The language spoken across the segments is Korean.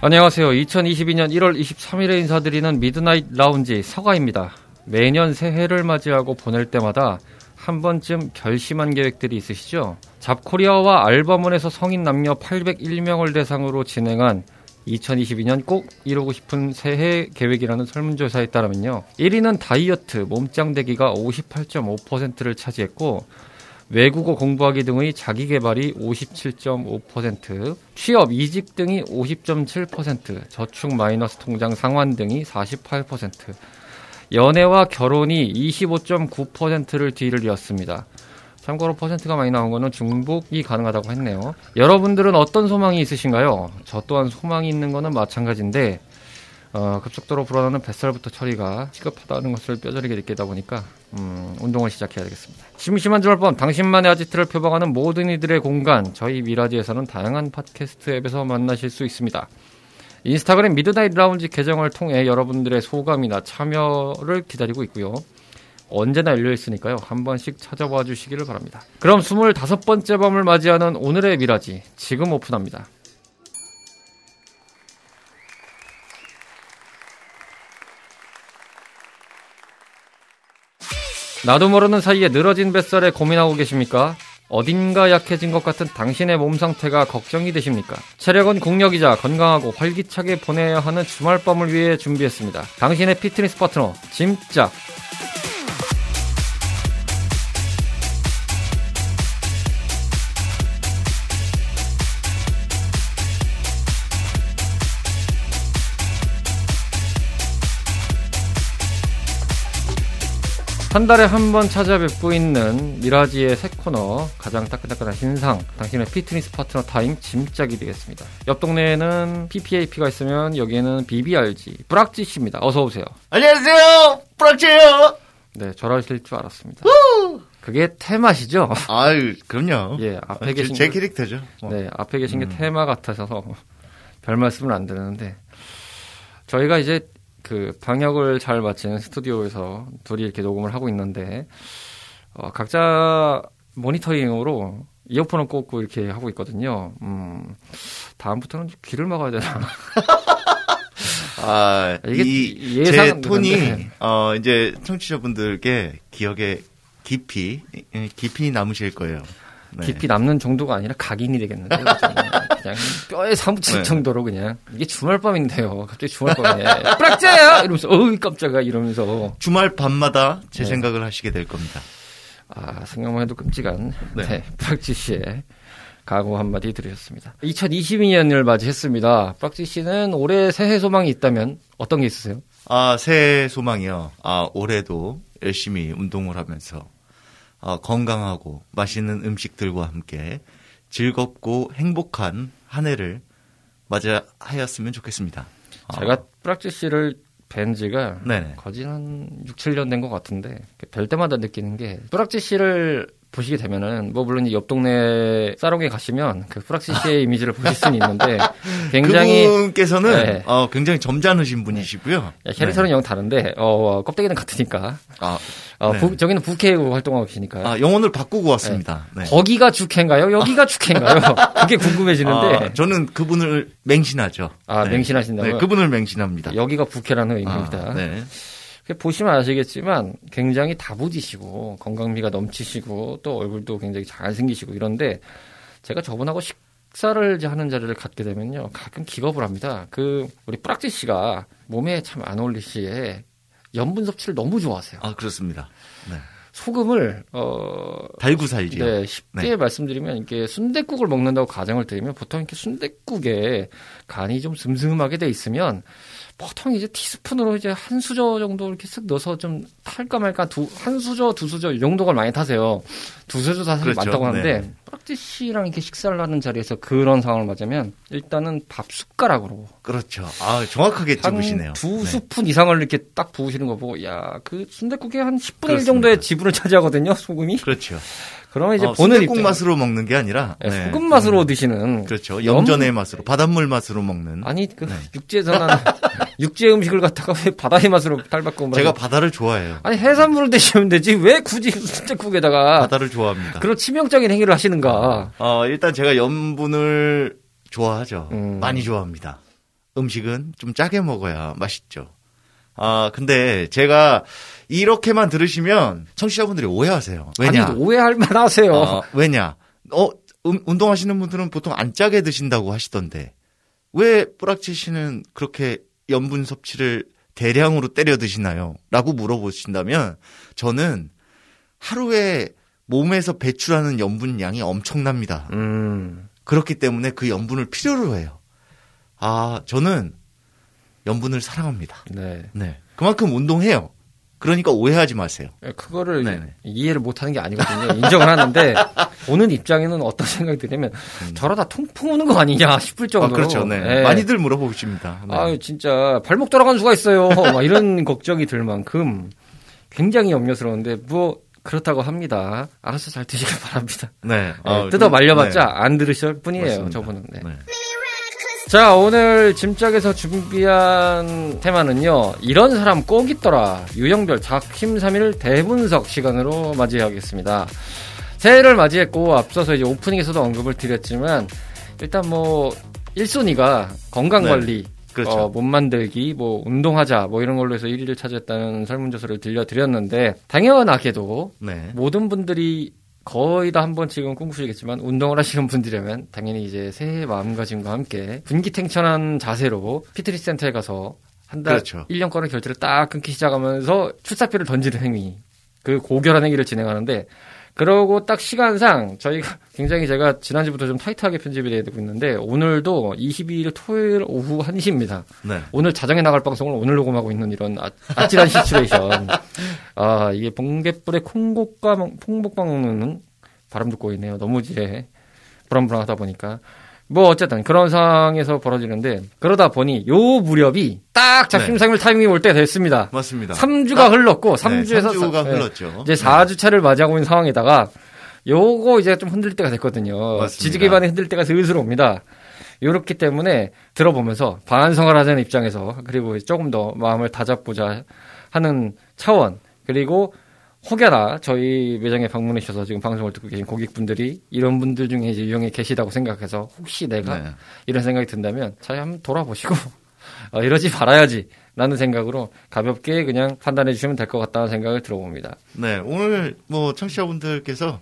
안녕하세요. 2022년 1월 23일에 인사드리는 미드나잇 라운지 서가입니다. 매년 새해를 맞이하고 보낼 때마다 한 번쯤 결심한 계획들이 있으시죠? 잡코리아와 알바몬에서 성인 남녀 801명을 대상으로 진행한 2022년 꼭 이루고 싶은 새해 계획이라는 설문조사에 따르면요. 1위는 다이어트, 몸짱 되기가 58.5%를 차지했고, 외국어 공부하기 등의 자기 개발이 57.5%, 취업, 이직 등이 50.7%, 저축 마이너스 통장 상환 등이 48%, 연애와 결혼이 25.9%를 뒤를 이었습니다. 참고로 퍼센트가 많이 나온 거는 중복이 가능하다고 했네요. 여러분들은 어떤 소망이 있으신가요? 저 또한 소망이 있는 거는 마찬가지인데 어, 급속도로 불어나는 뱃살부터 처리가 시급하다는 것을 뼈저리게 느끼다 보니까 음, 운동을 시작해야 되겠습니다. 심심한 주말밤 당신만의 아지트를 표방하는 모든 이들의 공간 저희 미라지에서는 다양한 팟캐스트 앱에서 만나실 수 있습니다. 인스타그램 미드나잇 라운지 계정을 통해 여러분들의 소감이나 참여를 기다리고 있고요. 언제나 열려 있으니까요. 한 번씩 찾아와 주시기를 바랍니다. 그럼 25번째 밤을 맞이하는 오늘의 미라지 지금 오픈합니다. 나도 모르는 사이에 늘어진 뱃살에 고민하고 계십니까? 어딘가 약해진 것 같은 당신의 몸 상태가 걱정이 되십니까? 체력은 국력이자 건강하고 활기차게 보내야 하는 주말밤을 위해 준비했습니다. 당신의 피트니스 파트너 짐짝 한 달에 한 번 찾아뵙고 있는 미라지의 새 코너 가장 따끈따끈한 신상 당신의 피트니스 파트너 타임 짐짝이 되겠습니다. 옆 동네에는 PPAP가 있으면 여기에는 BBRG 뿌락지 씨입니다. 어서 오세요. 안녕하세요, 뿌락지예요. 네, 저러실 줄 알았습니다. 그게 테마시죠? 아유, 그럼요. 예, 앞에 아, 계신 제 게- 캐릭터죠. 뭐. 네, 앞에 계신 게 음. 테마 같아서 별 말씀을 안 드리는데 저희가 이제 그 방역을 잘 마친 스튜디오에서 둘이 이렇게 녹음을 하고 있는데 어, 각자 모니터링으로 이어폰을 꽂고 이렇게 하고 있거든요. 음, 다음부터는 귀를 막아야 되나? 아, 이게 이, 제 톤이, 되는데. 어, 이제 청취자분들께 기억에 깊이, 예, 깊이 남으실 거예요. 네. 깊이 남는 정도가 아니라 각인이 되겠는데요. 그냥 뼈에 사무칠 네. 정도로 그냥 이게 주말밤인데요. 갑자기 주말밤에 뿌락자야 이러면서 어이 깜짝아 이러면서 주말 밤마다 제 네. 생각을 하시게 될 겁니다. 아 생각만 해도 끔찍한 네. 네, 뿌락지 씨의 각오 한마디 들으셨습니다. 2022년을 맞이했습니다. 뿌락지 씨는 올해 새해 소망이 있다면 어떤 게 있으세요? 아, 새해 소망이요. 아, 올해도 열심히 운동을 하면서, 아, 건강하고 맛있는 음식들과 함께 즐겁고 행복한 한 해를 맞이하였으면 좋겠습니다. 아, 제가 뿌락지 씨를 뵌 지가. 거진 한 6, 7년 된 것 같은데 뵐 때마다 느끼는 게 뿌락지 씨를 보시게 되면은 뭐 물론 옆 동네 사롱에 가시면 그 뿌락지 씨의 이미지를 보실 수는 있는데 굉장히 그분께서는 네. 어, 굉장히 점잖으신 분이시고요. 야, 캐릭터는 영 다른데 어, 껍데기는 같으니까 네. 아, 어, 네. 부- 저기는 부캐로 활동하고 계시니까요. 아, 영혼을 바꾸고 왔습니다. 네. 거기가 주캐인가요? 여기가 주캐인가요? 그게 궁금해지는데 아, 저는 그분을 맹신하죠. 아, 맹신하신다고요? 네, 그분을 맹신합니다. 여기가 부캐라는 의미입니다. 아, 네. 그 보시면 아시겠지만 굉장히 다부지시고 건강미가 넘치시고 또 얼굴도 굉장히 잘생기시고 이런데 제가 저분하고 식사를 하는 자리를 갖게 되면요 가끔 기겁을 합니다. 그 우리 뿌락지 씨가 몸에 참 안 어울리시에 염분 섭취를 너무 좋아하세요. 아, 그렇습니다. 네. 소금을 어 달고 살지요. 네, 쉽게 네. 말씀드리면 이게 순댓국을 먹는다고 가정을 드리면 보통 이렇게 순댓국에 간이 좀 슴슴하게 돼 있으면 보통 이제 티스푼으로 이제 한 수저 정도 이렇게 쓱 넣어서 좀 탈까 말까 두 한 수저 두 수저 이 정도가 많이 타세요. 두 수저 다 사실 그렇죠. 많다고 하는데 네. 프락지 씨랑 이렇게 식사를 하는 자리에서 그런 상황을 맞으면 일단은 밥 숟가락으로 그렇죠. 아, 정확하게 찝으시네요. 한두 네. 스푼 이상을 이렇게 딱 부으시는 거 보고 야 그 순댓국에 한 10분의 1 그렇습니다. 정도의 지분을 차지하거든요 소금이. 그렇죠. 그러면 이제 어, 보는 입장 맛으로 먹는 게 아니라 네, 네. 소금 맛으로 드시는 그렇죠. 염전의 맛으로 바닷물 맛으로 먹는. 아니 그 네. 육지에서는 육지의 음식을 갖다가 왜 바다의 맛으로 탈바꿈을 제가 하고. 바다를 좋아해요. 아니 해산물을 드시면 되지 왜 굳이 순댓국에다가 바다를 좋아합니다. 그런 치명적인 행위를 하시는가 어, 일단 제가 염분을 좋아하죠. 음. 많이 좋아합니다. 음식은 좀 짜게 먹어야 맛있죠. 아, 근데 제가 이렇게만 들으시면 청취자분들이 오해하세요. 왜냐? 아니 오해할 만하세요 어, 왜냐? 어, 음, 운동하시는 분들은 보통 안 짜게 드신다고 하시던데 왜 뿌락치 씨는 그렇게 염분 섭취를 대량으로 때려 드시나요? 라고 물어보신다면 저는 하루에 몸에서 배출하는 염분 양이 엄청납니다. 음 그렇기 때문에 그 염분을 필요로 해요. 아, 저는 염분을 사랑합니다. 네. 네. 그만큼 운동해요. 그러니까 오해하지 마세요. 그거를 네네. 이해를 못하는 게 아니거든요. 인정을 하는데 오는 입장에는 어떤 생각이 드냐면 저러다 통풍 오는 거 아니냐 싶을 아, 정도로. 그렇죠. 네. 네. 많이들 물어보십니다. 네. 아유 진짜 발목 돌아간 수가 있어요. 막 이런 걱정이 들 만큼 굉장히 염려스러운데 뭐 그렇다고 합니다. 알아서 잘 드시길 바랍니다. 네. 네, 아, 뜯어 좀- 말려봤자 네. 안 들으실 뿐이에요. 맞습니다. 저분은. 네. 네. 자 오늘 짐짝에서 준비한 테마는요. 이런 사람 꼭 있더라. 유형별 작심 삼일 대분석 시간으로 맞이하겠습니다. 새해를 맞이했고 앞서서 이제 오프닝에서도 언급을 드렸지만 일단 뭐 1순위가 건강 관리 그렇죠. 어, 몸 만들기, 뭐 운동하자, 뭐 이런 걸로 해서 1위를 차지했다는 설문조사를 들려드렸는데 당연하게도 네. 모든 분들이 거의 다 한 번씩은 꿈꾸시겠지만 운동을 하시는 분들이라면 당연히 이제 새해 마음가짐과 함께 분기탱천한 자세로 피트니스 센터에 가서 한 달 그렇죠. 1년권의 결제를 딱 끊기 시작하면서 출사표를 던지는 행위 그 고결한 행위를 진행하는데 그러고 딱 시간상 저희가 굉장히 제가 지난주부터 좀 타이트하게 편집이 되고 있는데 오늘도 22일 토요일 오후 1시입니다. 네. 오늘 자정에 나갈 방송을 오늘 녹음하고 있는 이런 아, 아찔한 시츄에이션. 아, 이게 콩곡과 먹- 콩복과 먹는 바람 듣고 있네요. 너무 이제 불안불안하다 보니까. 뭐 어쨌든 그런 상황에서 벌어지는데 그러다 보니 요 무렵이 딱 작심삼일 타이밍이 올때 됐습니다. 맞습니다. 3주가 흘렀고 3주에서 네, 3주가 네, 흘렀죠. 이제 4주차를 맞이하고 있는 상황에다가 요거 이제 좀 흔들 때가 됐거든요. 맞습니다. 지지 기반이 흔들 때가 슬슬 옵니다. 요렇기 때문에 들어보면서 반성을 하자는 입장에서 그리고 조금 더 마음을 다잡고자 하는 차원 그리고 혹여나 저희 매장에 방문해 주셔서 지금 방송을 듣고 계신 고객분들이 이런 분들 중에 이제 유형에 계시다고 생각해서 혹시 내가 네. 이런 생각이 든다면 잘 한번 돌아보시고 어, 이러지 말아야지 라는 생각으로 가볍게 그냥 판단해 주시면 될 것 같다는 생각을 들어봅니다. 네, 오늘 뭐 청취자분들께서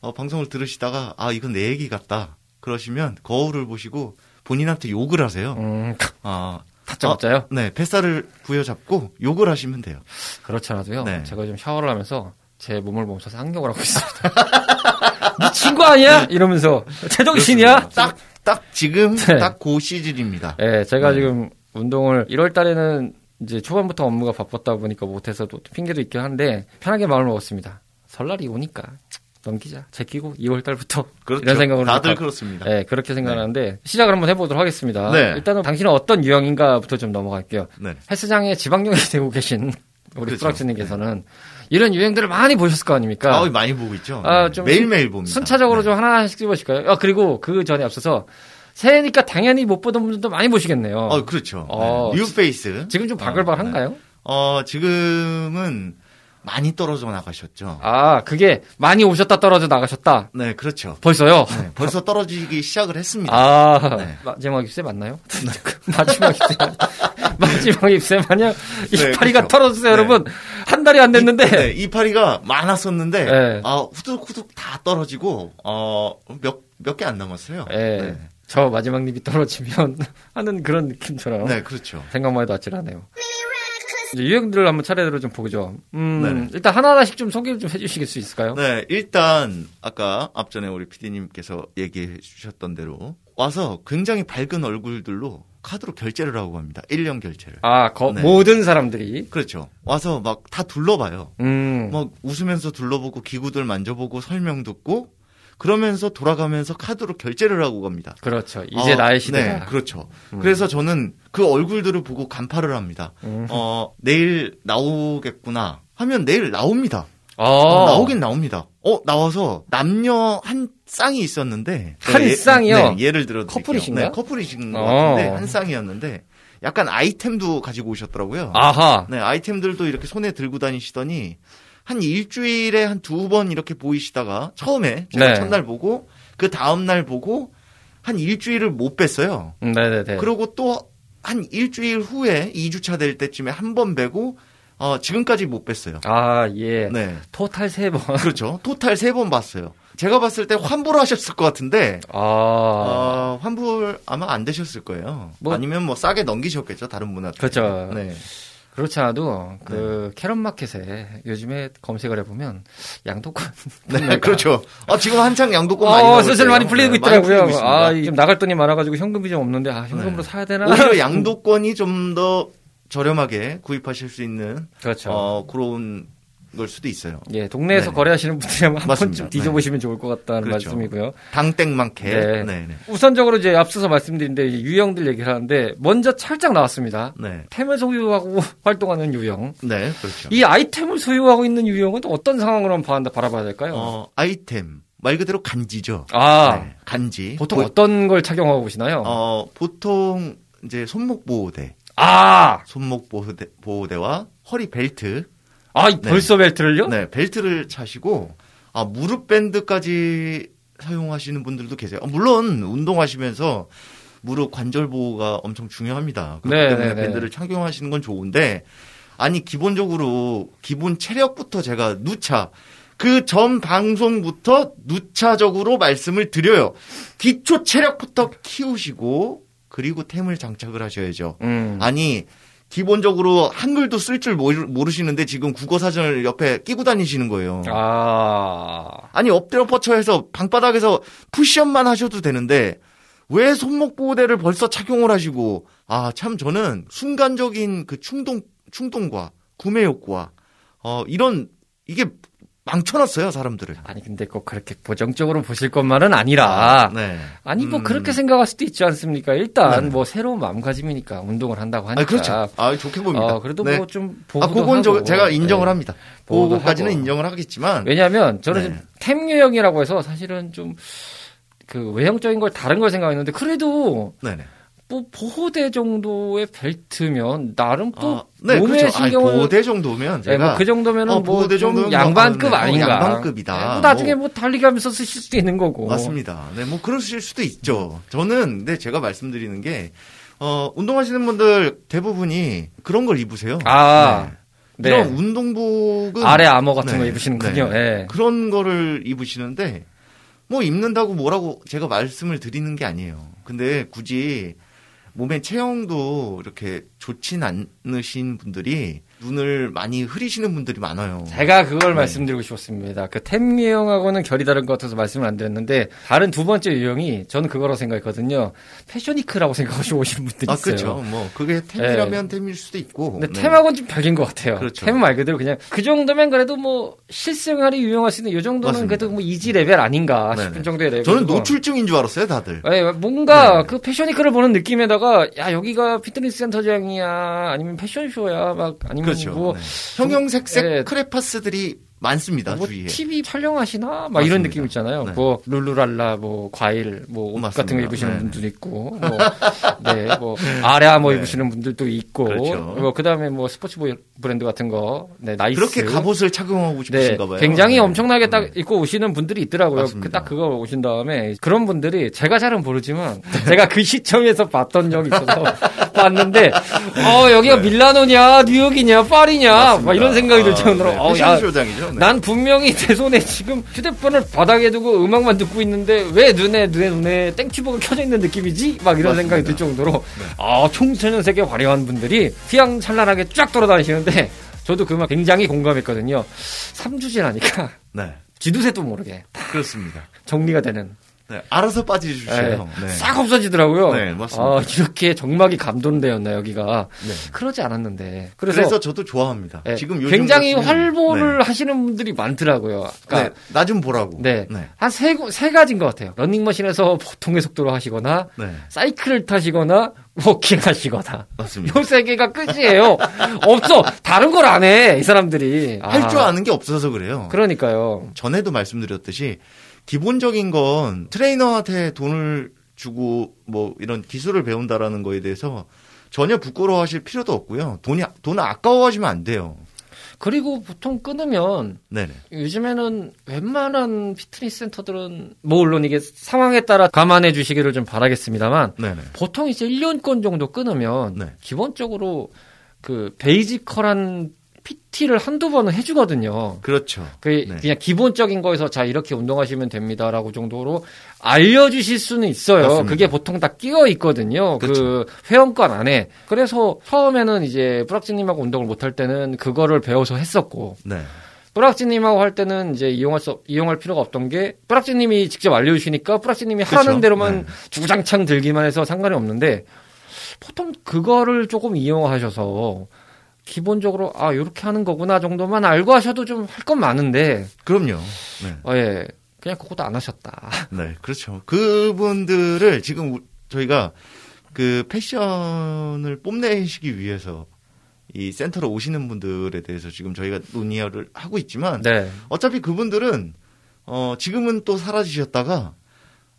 어, 방송을 들으시다가 아 이건 내 얘기 같다 그러시면 거울을 보시고 본인한테 욕을 하세요. 음, 아, 타짜 맞자요? 네, 뱃살을 부여잡고 욕을 하시면 돼요. 그렇잖아도요. 네. 제가 지금 샤워를 하면서 제 몸을 보면서 상욕을 하고 있습니다. 미친 거 아니야? 이러면서 제정신이야? 딱, 딱 지금 네. 딱그 시즌입니다. 예, 제가 네. 지금 운동을 1월 달에는 이제 초반부터 업무가 바빴다 보니까 못해서 또 핑계도 있긴 한데 편하게 마음을 먹었습니다. 설날이 오니까 넘기자. 제끼고 2월 달부터 그렇죠. 이런 생각으로 다들 가- 그렇습니다. 예, 그렇게 생각하는데 시작을 한번 해보도록 하겠습니다. 네. 일단은 당신은 어떤 유형인가부터 좀 넘어갈게요. 네. 헬스장에 지방령이 되고 계신 우리 그렇죠. 프락치님께서는 이런 유행들을 많이 보셨을 거 아닙니까? 아, 많이 보고 있죠. 아, 네. 좀 매일매일 봅니다. 순차적으로 네. 좀 하나씩 집어실까요? 아, 그리고 그 전에 앞서서 새해니까 당연히 못 보던 분들도 많이 보시겠네요. 어, 그렇죠. 어, 네. 뉴페이스. 지금 좀 바글바글한가요? 어, 지금은 많이 떨어져 나가셨죠. 아, 그게 많이 오셨다 떨어져 나가셨다. 네, 그렇죠. 벌써요? 네, 벌써 떨어지기 시작을 했습니다. 아, 네. 마지막 입새 맞나요? 마지막 입새. 마지막 마냥 네, 이파리가 그렇죠. 떨어졌어요, 네. 여러분. 한 달이 안 됐는데. 네, 이파리가 많았었는데 네. 아, 후둑후둑 다 떨어지고 어, 몇 몇 개 안 남았어요. 예. 네. 저 마지막 입이 떨어지면 하는 그런 느낌처럼 네, 그렇죠. 생각만 해도 아찔하네요. 이제 유형들을 한번 차례대로 좀 보죠. 음, 네네. 일단 하나하나씩 좀 소개를 좀 해주실 수 있을까요? 네, 일단 아까 앞전에 우리 PD님께서 얘기해 주셨던 대로 와서 굉장히 밝은 얼굴들로 카드로 결제를 하고 갑니다. 1년 결제를. 아, 거- 네. 모든 사람들이. 그렇죠. 와서 막 다 둘러봐요. 음, 막 웃으면서 둘러보고 기구들 만져보고 설명 듣고 그러면서 돌아가면서 카드로 결제를 하고 갑니다. 그렇죠. 이제 어, 나의 시대다. 네, 그렇죠. 그래서 저는 그 얼굴들을 보고 간파를 합니다. 음. 어, 내일 나오겠구나 하면 내일 나옵니다. 어, 어, 나오긴 나옵니다. 어, 나와서 남녀 한 쌍이 있었는데. 한 예- 쌍이요? 네, 예를 들어. 커플이신가요? 네, 커플이신 것 어. 같은데, 한 쌍이었는데, 약간 아이템도 가지고 오셨더라고요. 아하. 네, 아이템들도 이렇게 손에 들고 다니시더니, 한 일주일에 한 두 번 이렇게 보이시다가, 처음에 제가 네. 첫날 보고, 그 다음 날 보고, 한 일주일을 못 뵀어요. 음, 네네네. 그리고 또 한 일주일 후에 2주차 될 때쯤에 한 번 뵈고, 어, 지금까지 못 뵀어요. 아, 예. 네. 토탈 세 번. 그렇죠. 토탈 세 번 봤어요. 제가 봤을 때 환불 하셨을 것 같은데, 아, 어, 환불 아마 안 되셨을 거예요. 뭐- 아니면 뭐 싸게 넘기셨겠죠, 다른 분한테. 그렇죠. 네. 그렇지 않아도 그 캐럿 마켓에 요즘에 검색을 해보면 양도권 네, 그렇죠. 아, 지금 한창 양도권 많이 어, 슬슬. 많이 풀리고 네, 있더라고요. 풀리고 있습니다. 아, 지금 나갈 돈이 많아가지고 현금이 좀 없는데 아 현금으로 네. 사야 되나? 오히려 양도권이 좀 더 저렴하게 구입하실 수 있는 그렇죠. 어, 그런 걸 수도 있어요. 예, 동네에서 네. 거래하시는 분들이라면 한 맞습니다. 번쯤 뒤져보시면 좋을 것 같다는 그렇죠. 말씀이고요. 당땡마켓. 네. 네. 네. 우선적으로 이제 앞서서 말씀드린데 유형들 얘기를 하는데 먼저 살짝 나왔습니다. 네. 템을 소유하고 활동하는 유형. 네, 그렇죠. 이 아이템을 소유하고 있는 유형은 또 어떤 상황으로 한번 바라- 바라봐야 될까요? 어, 아이템. 말 그대로 간지죠. 아, 네, 간지. 보통 보- 어떤 걸 착용하고 보시나요? 어, 보통 이제 손목 보호대, 아, 손목 보호대, 보호대와 허리 벨트, 아, 벌써 벨트를요? 네, 벨트를 차시고 아, 무릎 밴드까지 사용하시는 분들도 계세요. 아, 물론 운동하시면서 무릎 관절 보호가 엄청 중요합니다. 그렇기 네, 때문에 네, 네. 밴드를 착용하시는 건 좋은데 아니 기본적으로 기본 체력부터 제가 누차 그 전 방송부터 누차적으로 말씀을 드려요. 기초 체력부터 키우시고 그리고 템을 장착을 하셔야죠. 음. 아니 기본적으로 한글도 쓸 줄 모르시는데 지금 국어 사전을 옆에 끼고 다니시는 거예요. 아, 아니 엎드려 뻗쳐 해서 방바닥에서 푸시업만 하셔도 되는데 왜 손목 보호대를 벌써 착용을 하시고 아 참 저는 순간적인 그 충동 충동과 구매 욕구와 어 이런 이게 망쳐놨어요 사람들을. 아니 근데 꼭 그렇게 보정적으로 보실 것만은 아니라 네. 아니 뭐 음. 그렇게 생각할 수도 있지 않습니까? 일단 네. 뭐 새로운 마음가짐이니까 운동을 한다고 하니까 아 그렇죠. 아 좋게 봅니다. 어, 그래도 네. 뭐좀아 그건 저. 제가 인정을 네. 합니다. 하고. 인정을 하겠지만 왜냐하면 저는 네. 좀템 유형이라고 해서 사실은 좀 그 외형적인 걸 다른 걸 생각했는데 그래도 네네. 뭐 보호대 정도의 벨트면 나름 또 아, 네, 몸에 그렇죠. 아니, 신경을 보호대 정도면 네, 제가 뭐그 정도면은 어, 뭐 보호대 좀 정도면 양반급 뭐, 아, 네. 아닌가. 어, 양반급이다. 네, 뭐 나중에 뭐. 뭐 달리가면서 쓰실 수도 있는 거고. 맞습니다. 네, 뭐 그러실 수도 있죠. 저는 근데 제가 말씀드리는 게 어, 운동하시는 분들 대부분이 그런 걸 입으세요. 아, 네. 이런 운동복은 아래 암호 같은 네, 거 입으시는군요. 네. 예. 그런 거를 입으시는데 뭐 입는다고 뭐라고 제가 말씀을 드리는 게 아니에요. 근데 굳이 몸의 체형도 이렇게 좋진 않으신 분들이 눈을 많이 흐리시는 분들이 많아요. 제가 그걸 네. 말씀드리고 싶었습니다. 그템 유형하고는 결이 다른 것 같아서 말씀을 안 드렸는데 다른 두 번째 유형이 저는 그거라고 생각했거든요. fashion week라고 생각하시고 오시는 분들이 아, 있어요. 그렇죠. 뭐 그게 템이라면 템일 수도 있고. 근데 네. 템하고는 좀 별개인 것 같아요. 그렇죠. 템말 그대로 그냥 그 정도면 그래도 뭐 실생활에 유용할 수 있는 이 정도는 맞습니다. 그래도 뭐 easy 레벨 아닌가 네네. 싶은 정도의 레벨. 저는 노출증인 줄 알았어요, 다들. 예, 뭔가 네. 그 fashion week를 보는 느낌에다가 야 여기가 피트니스 센터장이야 아니면 패션쇼야 막 아니면 그렇죠. 뭐 네. 형형색색 네. 크레파스들이 많습니다, 뭐 주위에. TV 촬영하시나 막 맞습니다. 이런 느낌 있잖아요. 네. 뭐 룰루랄라 뭐 과일 뭐옷 맞습니다. 같은 거 입으시는 네. 분들도 있고 뭐 네, 뭐 아레아 뭐 네. 입으시는 분들도 있고 그렇죠. 뭐 그다음에 뭐 스포츠 보- 브랜드 같은 거 네, 나이스 그렇게 갑옷을 착용하고 네, 싶으신가 봐요. 굉장히 네. 엄청나게 딱 네. 입고 오시는 분들이 있더라고요. 맞습니다. 그딱 그거 오신 다음에 그런 분들이 제가 잘은 모르지만 제가 그 시점에서 봤던 적이 있어서 봤는데 어 여기가 네. 밀라노냐 뉴욕이냐 파리냐 막 이런 생각이 들 정도로 네. 어, 야, 패션쇼장이죠. 네. 난 분명히 내 손에 지금 휴대폰을 바닥에 두고 음악만 듣고 있는데 왜 눈에 눈에 눈에 땡튜브가 켜져 있는 느낌이지? 막 이런 맞습니다. 생각이 들 정도로 아 총천연 세계 화려한 분들이 휘황찬란하게 쫙 돌아다니시는데 저도 그 말 굉장히 공감했거든요. 3주 지나니까 네. 쥐두새도 모르게 다 그렇습니다. 정리가 되는 네. 알아서 빠져주세요. 네. 싹 없어지더라고요. 네, 맞습니다. 아, 이렇게 적막이 감돈되었나 여기가 네. 그러지 않았는데 그래서, 그래서, 저도 좋아합니다. 예, 지금 요즘 굉장히 활보를 네. 하시는 분들이 많더라고요. 네. 그러니까 나 좀 보라고. 네. 네. 한 세, 세 가지인 것 같아요. 런닝머신에서 보통의 속도로 하시거나, 네. 사이클을 타시거나, walking 하시거나. 맞습니다. 요세 개가 끝이에요. 없어! 다른 걸 안 해, 이 사람들이. 아, 할줄 아는 게 없어서 그래요. 그러니까요. 전에도 말씀드렸듯이 기본적인 건 트레이너한테 돈을 주고 뭐 이런 기술을 배운다라는 거에 대해서 전혀 부끄러워하실 필요도 없고요. 돈이 돈을 아까워하시면 안 돼요. 그리고 보통 끊으면, 네네. 요즘에는 웬만한 피트니스 센터들은, 뭐, 물론 이게 상황에 따라 감안해 주시기를 좀 바라겠습니다만, 네네. 보통 이제 1년권 정도 끊으면, 네. 기본적으로 그 베이지컬한 PT를 한두 번은 해주거든요. 그렇죠. 그 네. 그냥 기본적인 거에서 자 이렇게 운동하시면 됩니다라고 정도로 알려주실 수는 있어요. 맞습니다. 그게 보통 다 끼어 있거든요. 그 그렇죠. 회원권 안에. 그래서 처음에는 이제 뿌락지님하고 운동을 못할 때는 그거를 배워서 했었고 네. 뿌락지님하고 할 때는 이제 이용할 수 이용할 필요가 없던 게 뿌락지님이 직접 알려주시니까 뿌락지님이 그렇죠. 대로만 네. 주구장창 들기만 해서 상관이 없는데 보통 그거를 조금 이용하셔서 기본적으로 아 이렇게 하는 거구나 정도만 알고 하셔도 좀 할 건 많은데 그럼요. 네. 어, 예 그냥 그것도 안 하셨다. 네, 그렇죠. 그분들을 지금 우- 저희가 그 패션을 뽐내시기 위해서 이 센터로 오시는 분들에 대해서 지금 저희가 논의를 하고 있지만 네. 어차피 그분들은 어 지금은 또 사라지셨다가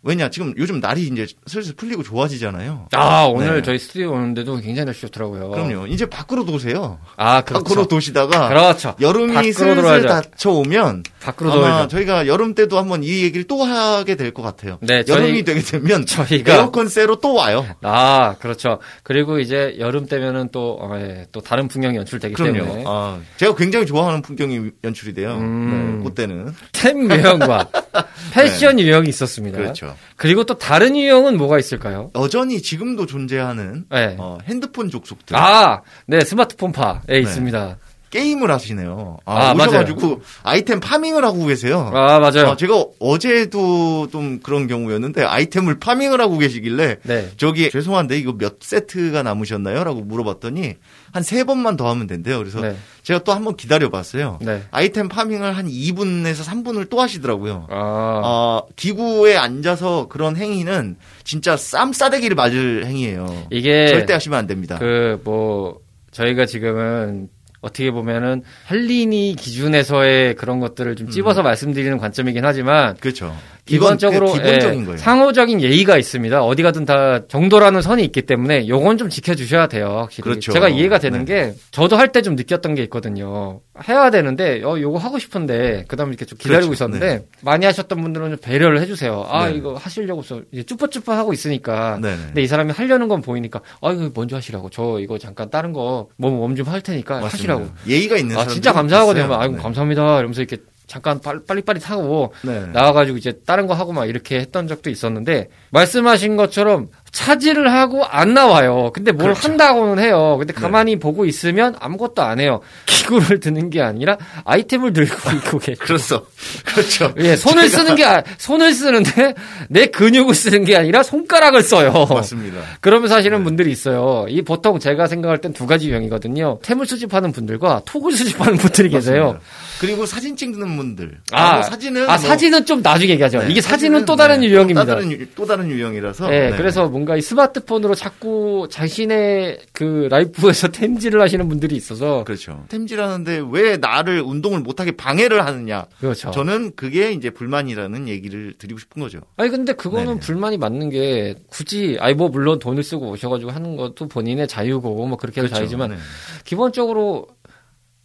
왜냐 지금 요즘 날이 이제 슬슬 풀리고 좋아지잖아요. 아 오늘 네. 저희 스튜디오 오는데도 굉장히 날씨 좋더라고요. 그럼요. 이제 밖으로 도세요. 아 그렇죠. 밖으로 도시다가 그렇죠. 여름이 슬슬. 닫혀오면 밖으로 아마 돌죠. 저희가 여름 때도 한번 이 얘기를 또 하게 될 것 같아요. 네, 여름이 저희- 되게 되면 저희가 에어컨 쇠로 또 와요. 아 그렇죠. 그리고 이제 여름 때면은 또 어, 예, 또 다른 풍경이 연출되기 그럼요. 때문에 아, 제가 굉장히 좋아하는 풍경이 연출이 돼요. 음. 네, 그때는 템 유형과 패션 유형이 있었습니다. 그렇죠. 그리고 또 다른 유형은 뭐가 있을까요? 여전히 지금도 존재하는 네. 어, 핸드폰 족속들 아, 네, 스마트폰 파에 있습니다. 게임을 하시네요. 아, 아, 오셔가지고 아이템 파밍을 하고 계세요. 아, 맞아요. 아, 제가 어제도 좀 그런 경우였는데 아이템을 파밍을 하고 계시길래 네. 저기 죄송한데 이거 몇 세트가 남으셨나요? 라고 물어봤더니 한 세 번만 더 하면 된대요. 그래서 네. 제가 또 한번 기다려봤어요. 네. 아이템 파밍을 한 2분에서 3분을 또 하시더라고요. 아, 어, 기구에 앉아서 그런 행위는 진짜 쌈 싸대기를 맞을 행위예요. 이게 절대 하시면 안 됩니다. 그 뭐 저희가 지금은 어떻게 보면은 할리니 기준에서의 그런 것들을 좀 찝어서 말씀드리는 관점이긴 하지만 그렇죠. 기본적으로 기본적인 예. 상호적인 예의가 있습니다. 어디 가든 다 정도라는 선이 있기 때문에 요건 좀 지켜주셔야 돼요. 확실히. 그렇죠. 제가 이해가 되는 네. 게 저도 할 때 좀 느꼈던 게 있거든요. 해야 되는데 어 요거 하고 싶은데 그다음에 이렇게 좀 기다리고 그렇죠. 있었는데 많이 하셨던 분들은 좀 배려를 해주세요. 아 네. 이거 하시려고 써 이제 쭈뼛쭈뼛 하고 있으니까. 네네. 근데 이 사람이 하려는 건 보이니까 아 이거 먼저 하시라고 저 이거 잠깐 다른 거 몸 좀 할 테니까 맞습니다. 하시라고. 예의가 있는 아 사람 진짜 감사하거든요. 아이고 네. 감사합니다. 이러면서 이렇게 잠깐 빨리 빨리, 빨리 타고 네. 나와가지고 이제 다른 거 하고 막 이렇게 했던 적도 있었는데 말씀하신 것처럼 차지를 하고 안 나와요. 근데 뭘 그렇죠. 한다고는 해요. 근데 네. 가만히 보고 있으면 아무것도 안 해요. 기구를 드는 게 아니라 아이템을 들고 있고 계시고. 그렇죠. 그렇죠. 예, 손을 쓰는 게 아- 손을 쓰는데 내 근육을 쓰는 게 아니라 손가락을 써요. 맞습니다. 그러면서 하시는 분들이 있어요. 이 보통 제가 생각할 땐 두 가지 유형이거든요. 템을 수집하는 분들과 톡을 수집하는 분들이 계세요. 맞습니다. 그리고 사진 찍는 분들. 아, 뭐 사진은 아 뭐- 사진은 좀 나중에 얘기하죠. 네, 이게 사진은 또 다른 네, 유형입니다. 또 다른, 유- 또 다른 유형이라서. 네, 네. 그래서 뭔가 이 스마트폰으로 자꾸 자신의 그 라이프에서 템질을 하시는 분들이 있어서 그렇죠. 템질하는데 왜 나를 운동을 못하게 방해를 하느냐. 그렇죠. 저는 그게 이제 불만이라는 얘기를 드리고 싶은 거죠. 아니 근데 그거는 네네. 불만이 맞는 게 굳이 아니 뭐 물론 돈을 쓰고 오셔가지고 하는 것도 본인의 자유고 뭐 그렇게 해도 자유지만 네. 기본적으로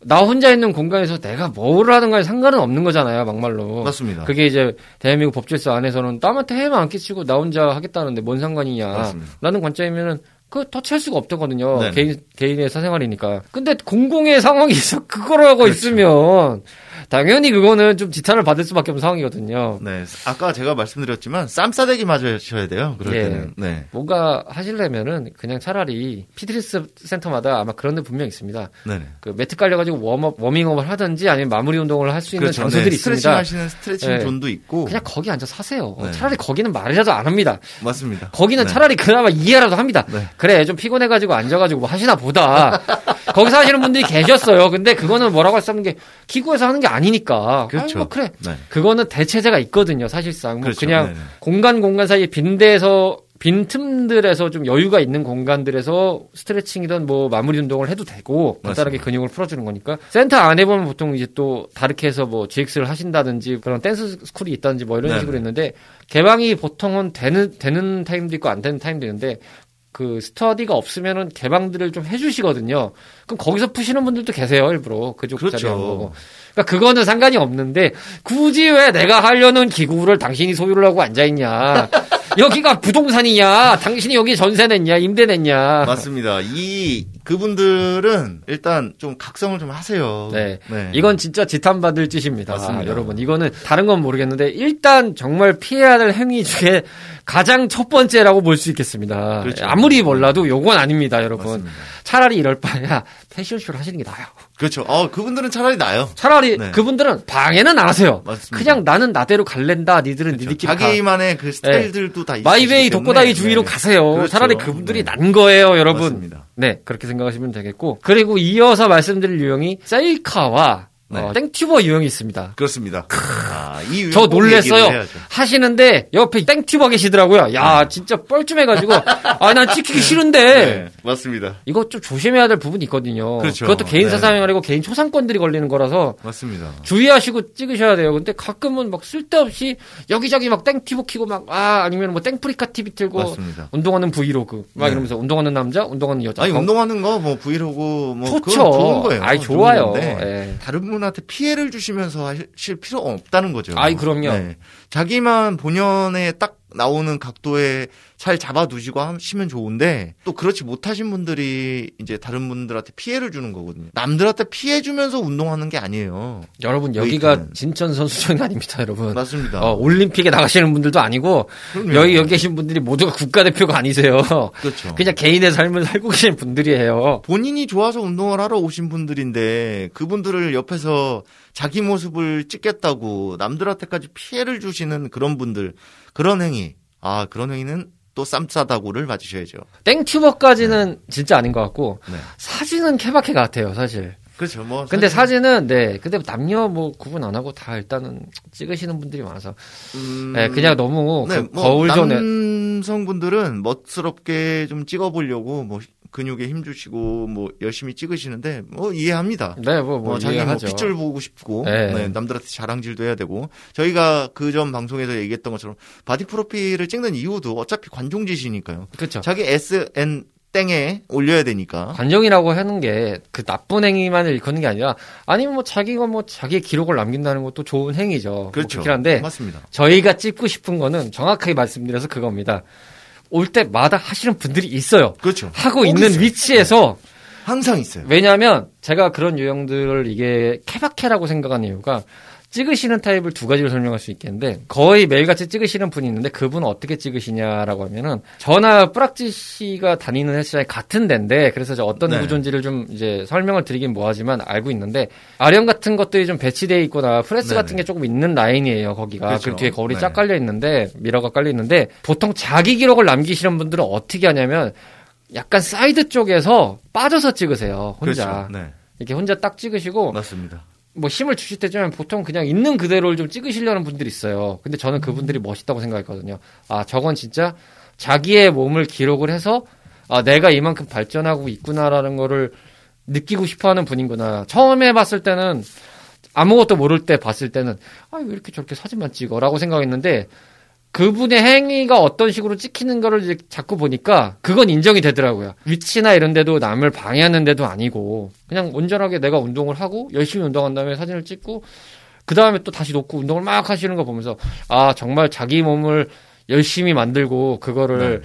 나 혼자 있는 공간에서 내가 뭘 하든가에 상관은 없는 거잖아요 막말로. 맞습니다. 그게 이제 대한민국 법질서 안에서는 남한테 해만 안 끼치고 나 혼자 하겠다는데 뭔 상관이냐. 맞습니다. 라는 관점이면은 그 터치할 수가 없거든요. 개인 개인의 사생활이니까. 근데 공공의 상황에서 그걸 하고 그렇죠. 있으면 당연히 그거는 좀 지탄을 받을 수밖에 없는 상황이거든요. 네. 아까 제가 말씀드렸지만 쌈싸대기 맞으셔야 돼요. 그럴 예. 때는. 네. 뭔가 하시려면은 그냥 차라리 피트니스 센터마다 아마 그런 데 분명 있습니다. 네네. 그 매트 깔려가지고 warm up, 워밍업을 하든지 아니면 마무리 운동을 할 수 있는 장소들이 네. 스트레칭 있습니다. 하시는 스트레칭 네. zone도 있고. 그냥 거기 앉아서 하세요. 네. 차라리 거기는 말이라도 안 합니다. 맞습니다. 거기는 네. 차라리 그나마 이해라도 합니다. 네. 그래 좀 피곤해가지고 앉아가지고 뭐 하시나 보다. 거기서 하시는 분들이 계셨어요. 근데 그거는 뭐라고 할 수 없는 게 기구에서 하는 게 아니니까. 그렇죠. 뭐 그래. 네. 그거는 대체제가 있거든요. 사실상 뭐 그렇죠. 그냥 네네. 공간 공간 사이에 빈 데에서 빈 틈들에서 좀 여유가 있는 공간들에서 스트레칭이든 뭐 마무리 운동을 해도 되고 간단하게. 근육을 풀어주는 거니까 센터 안에 보면 보통 이제 또 다르게 해서 뭐 GX를 하신다든지 그런 댄스 스쿨이 있다든지 뭐 이런 네네. 식으로 있는데 개방이 보통은 되는 되는 타임도 있고 안 되는 타임도 있는데 그 스터디가 없으면은 개방들을 좀 해주시거든요. 그럼 거기서 푸시는 분들도 계세요 일부러 그쪽 그렇죠. 보고. 그러니까 그거는 상관이 없는데 굳이 왜 내가 하려는 기구를 당신이 소유를 하고 앉아 있냐? 여기가 부동산이냐? 당신이 여기 전세 냈냐? 임대 냈냐? 맞습니다. 이 그분들은 일단 좀 각성을 좀 하세요. 네. 이건 진짜 지탄받을 짓입니다. 맞습니다. 여러분. 이거는 다른 건 모르겠는데 일단 정말 피해야 될 행위 중에 가장 첫 번째라고 볼 수 있겠습니다. 그렇죠. 아무리 몰라도 요건 아닙니다, 여러분. 맞습니다. 차라리 이럴 바에야 패션쇼를 하시는 게 나아요. 그렇죠. 어, 그분들은 차라리 나아요. 차라리 네. 그분들은 방해는 안 하세요. 맞습니다. 그냥 나는 나대로 갈랜다. 니들은 니들끼리 가. 자기만의 그 스타일들도 다 있으시기 my way. 독고다이 주의로 네. 가세요. 그렇죠. 차라리 그분들이 네. 난 거예요, 여러분. 맞습니다. 네, 그렇게 생각하시면 되겠고. 그리고 이어서 말씀드릴 유형이 셀카와 네. 어, 땡튜버 유형이 있습니다. 그렇습니다. 아, 저 깜짝 놀랬어요. 하시는데 옆에 땡튜버 계시더라고요. 야, 진짜 뻘쭘해가지고 아, 난 찍히기 싫은데 네, 맞습니다. 이거 좀 조심해야 될 부분이 있거든요. 그렇죠. 것도 개인 네. 사생활이고 개인 초상권들이 걸리는 거라서 맞습니다. 주의하시고 찍으셔야 돼요. 근데 가끔은 막 쓸데없이 여기저기 막 땡튜브 키고 막 아 아니면 뭐 땡프리카 TV 틀고 맞습니다. 운동하는 브이로그 막 네. 이러면서 운동하는 남자, 운동하는 여자. 아니 건- 운동하는 거 뭐 브이로그 뭐 좋죠. 그건 좋은 거예요. 아이 좋아요. 예. 다른 분 한테 피해를 주시면서 하실 필요 없다는 거죠. 네. 아이, 그럼요. 자기만 본연에 딱 나오는 각도에 잘 잡아두시고 하시면 좋은데 또 그렇지 못하신 분들이 이제 다른 분들한테 피해를 주는 거거든요. 남들한테 피해 주면서 운동하는 게 아니에요. 여러분 여기가 웨이트는. 진천 선수촌이 아닙니다, 여러분. 맞습니다. 어, 올림픽에 나가시는 분들도 아니고 그럼요. 여기 여기 계신 분들이 모두가 국가대표가 아니세요. 그렇죠. 그냥 개인의 삶을 살고 계신 분들이에요. 본인이 좋아서 운동을 하러 오신 분들인데 그분들을 옆에서 자기 모습을 찍겠다고 남들한테까지 피해를 주시는 그런 분들 그런 행위 아 그런 행위는 또 쌈싸다구를 맞으셔야죠. 땡튜버까지는 진짜 아닌 것 같고 네. 사진은 케바케 같아요, 사실. 그렇죠. 뭐 근데 사실, 사진은 네, 근데 남녀 뭐 구분 안 하고 다 일단은 찍으시는 분들이 많아서 음, 네, 그냥 너무 네, 그 뭐 거울 전에 남성분들은 멋스럽게 좀 찍어 보려고 뭐 근육에 힘 주시고 뭐 열심히 찍으시는데 뭐 이해합니다. 네, 뭐, 뭐, 뭐 자기 뭐 이해하죠. 핏줄 보고 싶고 네. 네, 남들한테 자랑질도 해야 되고 저희가 그 전 방송에서 얘기했던 것처럼 바디 프로필을 찍는 이유도 어차피 관종짓이니까요. 그렇죠. 자기 SN 땡에 올려야 되니까. 관정이라고 하는 게 그 나쁜 행위만을 일컫는 게 아니라 아니면 뭐 자기가 뭐 자기의 기록을 남긴다는 것도 좋은 행위죠. 뭐 그렇죠. 그렇긴 한데 맞습니다. 저희가 찍고 싶은 거는 정확하게 말씀드려서 그겁니다. 올 때마다 하시는 분들이 있어요. 그렇죠. 하고 꼭 있는 있어요. 위치에서 항상 있어요. 왜냐하면 제가 그런 유형들을 이게 케바케라고 생각하는 이유가 찍으시는 타입을 두 가지로 설명할 수 있겠는데 거의 매일같이 찍으시는 분이 있는데 그분은 어떻게 찍으시냐라고 하면은 저나 뿌락지 씨가 다니는 헬스장이 같은 데인데 그래서 저 어떤 네. 구조인지를 좀 이제 설명을 드리긴 뭐하지만 알고 있는데 아령 같은 것들이 좀 배치되어 있거나 프레스 네네. 같은 게 조금 있는 라인이에요 거기가 그렇죠. 그 뒤에 거울이 네. 쫙 깔려 있는데 mirror가 깔려 있는데 보통 자기 기록을 남기시는 분들은 어떻게 하냐면 약간 사이드 쪽에서 빠져서 찍으세요 혼자 그렇죠. 네. 이렇게 혼자 딱 찍으시고 맞습니다. 뭐 힘을 주실 때쯤엔 보통 그냥 있는 그대로를 좀 찍으시려는 분들이 있어요. 근데 저는 그분들이 멋있다고 생각했거든요. 아 저건 진짜 자기의 몸을 기록을 해서 아 내가 이만큼 발전하고 있구나라는 거를 느끼고 싶어 하는 분이구나. 처음에 봤을 때는 아무것도 모를 때 봤을 때는 아 왜 이렇게 저렇게 사진만 찍어라고 생각했는데 그분의 행위가 어떤 식으로 찍히는 거를 이제 자꾸 보니까 그건 인정이 되더라고요. 위치나 이런 데도 남을 방해하는 데도 아니고 그냥 온전하게 내가 운동을 하고 열심히 운동한 다음에 사진을 찍고 그 다음에 또 다시 놓고 운동을 막 하시는 거 보면서 아 정말 자기 몸을 열심히 만들고 그거를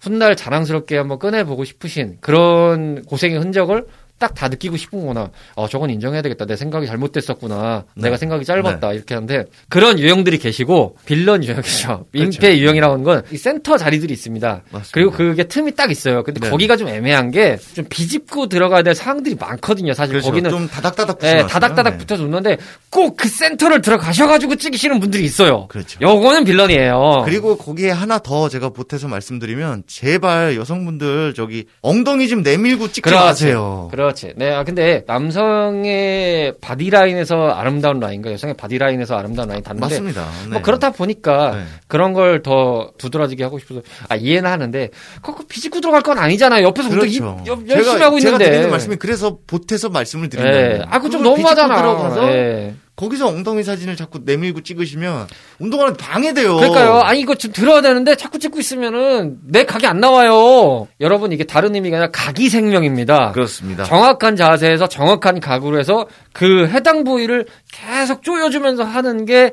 훗날 자랑스럽게 한번 꺼내보고 싶으신 그런 고생의 흔적을 딱 다 느끼고 싶은구나. 어, 저건 인정해야 되겠다. 내 생각이 잘못됐었구나. 네. 내가 생각이 짧았다. 이렇게 하는데 그런 유형들이 계시고 빌런 유형이죠. 민폐 그렇죠. 유형이라는 건 이 센터 자리들이 있습니다. 맞습니다. 그리고 그게 틈이 딱 있어요. 근데 네. 거기가 좀 애매한 게 좀 비집고 들어가야 될 사항들이 많거든요. 사실 그렇죠. 거기는 좀 다닥다닥 예, 붙여놨어요. 다닥다닥 네. 붙어서 있는데 꼭 그 센터를 들어가셔 가지고 찍으시는 분들이 있어요. 그렇죠. 요거는 빌런이에요. 그리고 거기에 하나 더 제가 보태서 말씀드리면 제발 여성분들 저기 엉덩이 좀 내밀고 찍지 그렇지. 마세요. 그 렇지. 네, 아, 근데 남성의 바디라인에서 아름다운 라인과 여성의 바디라인에서 아름다운 라인 다른데 맞습니다. 네. 뭐 그렇다 보니까 네. 그런 걸 더 두드러지게 하고 싶어서 아 이해는 하는데 그거 비집고 들어갈 건 아니잖아요. 옆에서 운동 이- 그렇죠. 여- 열심히 제가, 하고 제가 있는데. 드리는 말씀이 그래서 보태서 말씀을 드린다. 예. 아, 그거 좀 너무하잖아. 들어가서 예. 거기서 엉덩이 사진을 자꾸 내밀고 찍으시면 운동하는데 방해돼요. 그러니까요. 아니 이거 좀 들어야 되는데 자꾸 찍고 있으면은 내 각이 안 나와요. 여러분 이게 다른 의미가 아니라 각이 생명입니다. 그렇습니다. 정확한 자세에서 정확한 각으로 해서 그 해당 부위를 계속 조여주면서 하는 게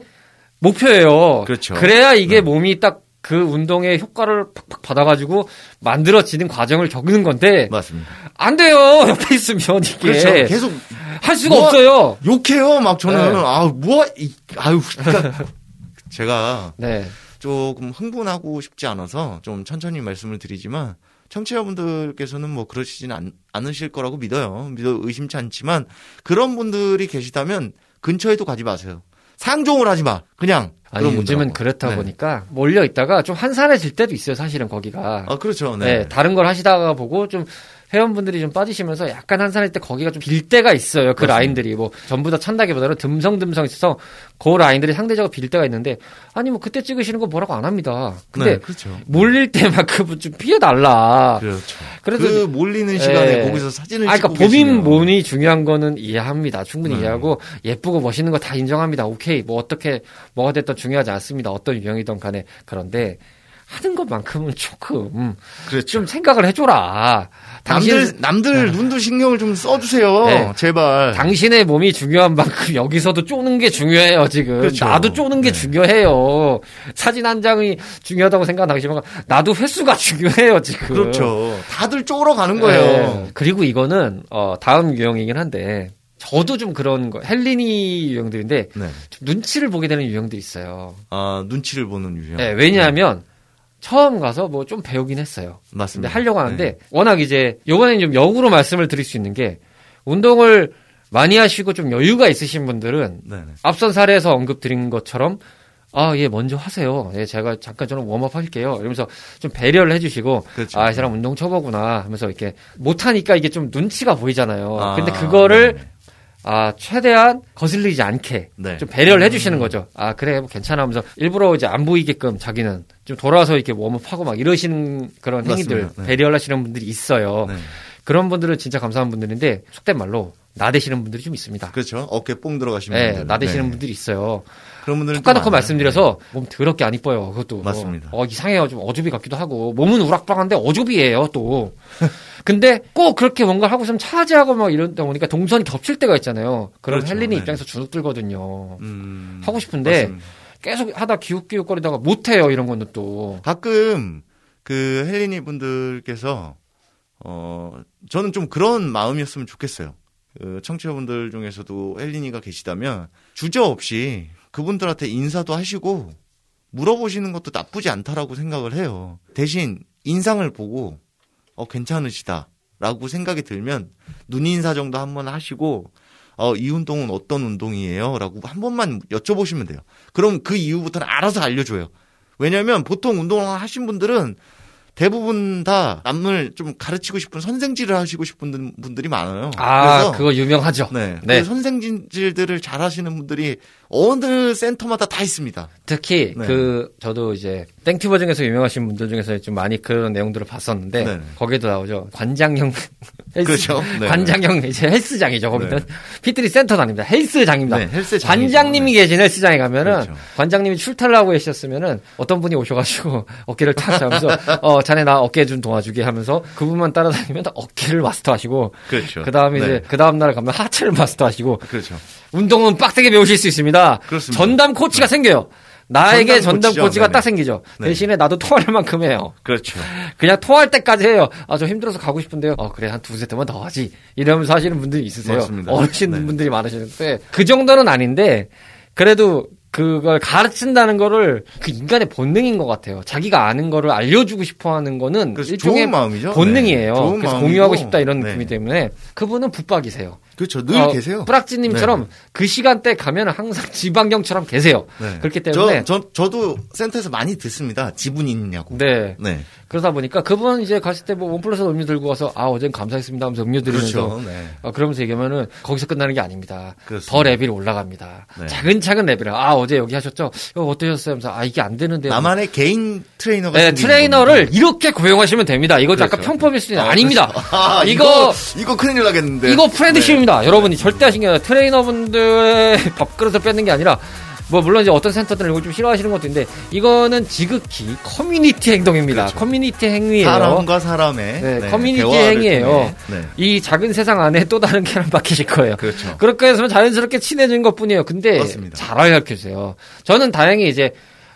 목표예요. 그렇죠. 그래야 이게 네. 몸이 딱 그 운동의 효과를 팍팍 받아가지고 만들어지는 과정을 적는 건데 맞습니다. 안 돼요. 옆에 있으면 이게 그렇죠. 계속 할 수가 뭐- 없어요. 욕해요. 막 저는 네. 아, 뭐 이- 아유, 그러니까 제가 네. 조금 흥분하고 싶지 않아서 좀 천천히 말씀을 드리지만 청취자분들께서는 뭐 그러시지는 않, 않으실 거라고 믿어요. 믿어 의심치 않지만 그런 분들이 계시다면 근처에도 가지 마세요. 상종을 하지 마. 그냥 그런 요즘은 분들하고. 그렇다 네. 보니까 몰려 있다가 좀 한산해질 때도 있어요. 사실은 거기가. 아 그렇죠. 네. 네. 다른 걸 하시다가 보고 좀 회원분들이 좀 빠지시면서 약간 한산할 때 거기가 좀 빌 때가 있어요. 그 맞습니다. 라인들이 뭐 전부 다 찬다기보다는 듬성듬성 있어서 그 라인들이 상대적으로 빌 때가 있는데 아니 뭐 그때 찍으시는 거 뭐라고 안 합니다. 근데 네, 그렇죠. 몰릴 때만큼은 좀 피해 달라. 그렇죠. 그래서 그 몰리는 시간에 예. 거기서 사진을 아, 그러니까 계시면 몸이 중요한 거는 이해합니다. 충분히 네. 이해하고 예쁘고 멋있는 거 다 인정합니다. 오케이. 뭐 어떻게 뭐가 됐든 중요하지 않습니다. 어떤 유형이든 간에 그런데 하는 것만큼은 조금 음, 그렇죠. 좀 생각을 해줘라. 당신 남들 남들 눈도 신경을 좀 써주세요. 네. 제발. 당신의 몸이 중요한 만큼 여기서도 쪼는 게 중요해요, 지금. 그렇죠. 나도 쪼는 게 네. 중요해요. 사진 한 장이 중요하다고 당신은 나도 횟수가 중요해요, 지금. 그렇죠. 다들 쪼러 가는 거예요. 네. 그리고 이거는 어, 다음 유형이긴 한데 저도 좀 그런 거 헬리니 유형들인데 네. 좀 눈치를 보게 되는 유형들이 있어요. 아 눈치를 보는 유형. 네, 왜냐하면 처음 가서 뭐 좀 배우긴 했어요. 맞습니다. 하려고 하는데 네. 워낙 이제 요번엔 좀 역으로 말씀을 드릴 수 있는 게 운동을 많이 하시고 좀 여유가 있으신 분들은 네. 네. 앞선 사례에서 언급드린 것처럼 아, 예, 먼저 하세요. 예, 제가 잠깐 저는 웜업 할게요. 이러면서 좀 배려를 해주시고, 그렇죠. 아, 이 사람 운동 쳐보구나 하면서 이렇게 못하니까 이게 좀 눈치가 보이잖아요. 아, 근데 그거를, 네. 아, 최대한 거슬리지 않게 네. 좀 배려를 해주시는 거죠. 아, 그래, 뭐 괜찮아 하면서 일부러 이제 안 보이게끔 자기는 좀 돌아서 이렇게 웜업하고 막 이러시는 그런 행위들, 맞습니다. 네. 배려를 하시는 분들이 있어요. 네. 그런 분들은 진짜 감사한 분들인데, 속된 말로 나대시는 분들이 좀 있습니다. 그렇죠. 어깨 뽕 들어가시는 네, 분들. 나대시는 네. 분들이 있어요. 그런 분들은 톡 까놓고 또 많아요. 말씀드려서 몸 더럽게 안 이뻐요. 그것도 맞습니다. 어, 이상해요. 좀 어조비 같기도 하고 몸은 우락부락한데 어조비예요 또. 근데 꼭 그렇게 뭔가 하고 있으면 차지하고 막 이런다 보니까 동선이 겹칠 때가 있잖아요. 그럼 그렇죠. 헬린이 네. 입장에서 주눅 들거든요. 음, 하고 싶은데 맞습니다. 계속 하다 기웃기웃거리다가 못해요 이런 거는 또. 가끔 그 헬리니 분들께서 어 저는 좀 그런 마음이었으면 좋겠어요. 그 청취자분들 중에서도 헬리니가 계시다면 주저 없이 그분들한테 인사도 하시고 물어보시는 것도 나쁘지 않다라고 생각을 해요. 대신 인상을 보고 어 괜찮으시다라고 생각이 들면 눈 인사 정도 한번 하시고 어 이 운동은 어떤 운동이에요?라고 한 번만 여쭤보시면 돼요. 그럼 그 이후부터는 알아서 알려줘요. 왜냐하면 보통 운동을 하신 분들은 대부분 다 남을 좀 가르치고 싶은 선생질을 하시고 싶은 분들이 많아요. 아 그거 유명하죠. 네, 네. 그 선생질들을 잘 하시는 분들이 어느 센터마다 다 있습니다. 특히 네. 그 저도 이제 땡튜버 중에서 유명하신 분들 중에서 좀 많이 그런 내용들을 봤었는데 네네. 거기에도 나오죠 관장형 헬스, 그렇죠. 네. 관장형 이제 헬스장이죠 거기는 네. 피트니스 센터는 아닙니다 헬스장입니다 네, 헬스장이죠. 관장님이 계신 헬스장에 가면은 그렇죠. 관장님이 출타를 하고 계셨으면은 어떤 분이 오셔가지고 어깨를 탁 잡으면서 어 자네 나 어깨 좀 도와주게 하면서 그분만 따라다니면 어깨를 마스터하시고 그렇죠. 그 다음에 네. 이제 그 다음 날 가면 하체를 마스터하시고 그렇죠. 운동은 빡세게 배우실 수 있습니다. 그렇습니다. 전담 코치가 생겨요. 나에게 전담 전담. 코치가 네네. 딱 생기죠. 네. 대신에 나도 통화할 만큼 해요. 그렇죠. 그냥 통화할 때까지 해요. 아, 저 힘들어서 가고 싶은데요. 어, 그래, 한 두세 대만 더 하지. 이러면서 하시는 분들이 있으세요. 맞습니다. 어르신 네. 분들이 많으시는데, 그 정도는 아닌데, 그래도 그걸 가르친다는 거를 그 인간의 본능인 것 같아요. 자기가 아는 거를 알려주고 싶어 하는 거는 일종의. 본능이에요. 네. 그래서 마음이고, 공유하고 싶다 이런 네. 느낌이 때문에 그분은 붙박이세요. 그렇죠. 늘 어, 계세요. 뿌락지님처럼 네. 그 시간대 가면 항상 지방경처럼 계세요. 네. 그렇기 때문에 저, 저, 저도 센터에서 많이 듣습니다. 지분이 있냐고. 네. 네. 그러다 보니까 그분 이제 갔을 때 뭐 one plus 음료 들고 와서 아 어젠 감사했습니다 하면서 음료 드리면서 그렇죠. 네. 어, 그러면서 얘기하면은 거기서 끝나는 게 아닙니다. 그렇습니다. 더 레벨이 올라갑니다. 네. 차근차근 레벨을 아 어제 여기 하셨죠? 이거 어떠셨어요? 하면서 아 이게 안 되는데요. 나만의 개인 트레이너가 네, 트레이너를 겁니다. 이렇게 고용하시면 됩니다. 이거 그렇죠. 편법일 수도 있는 아, 아닙니다. 아, 이거 이거 이거 큰일 나겠는데. 이거 friendship입니다. 여러분이 절대 하신 게 아니라 트레이너분들의 밥그릇을 뺏는 게 아니라 뭐 물론 이제 어떤 센터들은 이걸 좀 싫어하시는 것도 있는데 이거는 지극히 커뮤니티 행동입니다. 그렇죠. 커뮤니티 행위예요. 사람과 사람의 네, 커뮤니티 대화를 행위예요. 네. 이 작은 세상 안에 또 다른 계란 박히실 거예요. 그렇죠. 그렇게 해서 자연스럽게 친해진 것 뿐이에요. 근데 맞습니다. 잘 알려 주세요. 저는 다행히 이제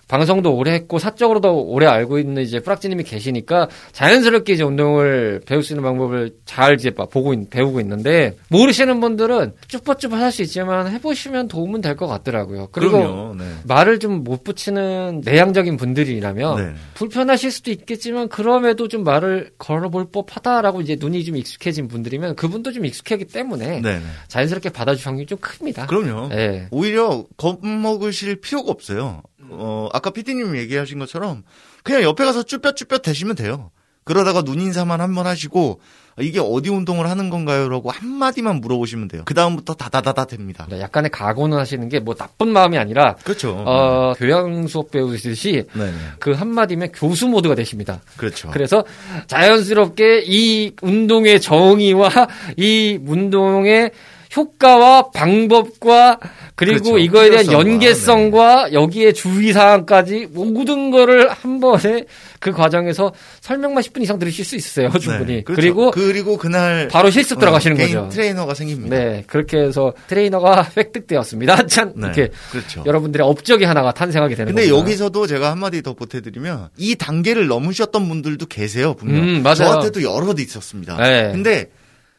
방송도 오래 했고 사적으로도 오래 알고 있는 이제 프락지님이 계시니까 자연스럽게 이제 운동을 배울 수 있는 방법을 잘 이제 봐- 보고 있- 배우고 있는데 모르시는 분들은 쭈뼛쭈뼛 할 수 있지만 해보시면 도움은 될 것 같더라고요. 그리고 그럼요. 네. 말을 좀 못 붙이는 내향적인 분들이라면 네. 불편하실 수도 있겠지만 그럼에도 좀 말을 걸어볼 법하다라고 이제 눈이 좀 익숙해진 분들이면 그분도 좀 익숙하기 때문에 네. 네. 자연스럽게 받아줄 확률이 좀 큽니다. 그럼요. 예. 오히려 겁먹으실 필요가 없어요. 어, 아까 PD님 얘기하신 것처럼 그냥 옆에 가서 쭈뼛쭈뼛 대시면 돼요. 그러다가 눈인사만 한 번 하시고 이게 어디 운동을 하는 건가요? 라고 한마디만 물어보시면 돼요. 그 다음부터 다다다다 됩니다. 약간의 각오는 하시는 게 뭐 나쁜 마음이 아니라 그렇죠. 어, 교양 수업 배우듯이 네. 네. 그 한마디면 교수 모드가 되십니다. 그렇죠. 그래서 자연스럽게 이 운동의 정의와 이 운동의 효과와 방법과 그리고 그렇죠. 이거에 대한 연계성과 여기에 주의사항까지 모든 거를 한 번에 그 과정에서 설명만 10분 이상 들으실 수 있어요, 충분히. 네. 그렇죠. 그리고 그리고 그날 바로 실습 들어가시는 어, 개인 거죠. 트레이너가 생깁니다. 네, 그렇게 해서 트레이너가 획득되었습니다. 짠! 네. 이렇게 그렇죠. 여러분들의 업적이 하나가 탄생하게 되는 근데 겁니다. 여기서도 제가 한마디 더 보태드리면 이 단계를 넘으셨던 분들도 계세요 분명 음, 맞아요. 저한테도 여러 대 있었습니다 네. 근데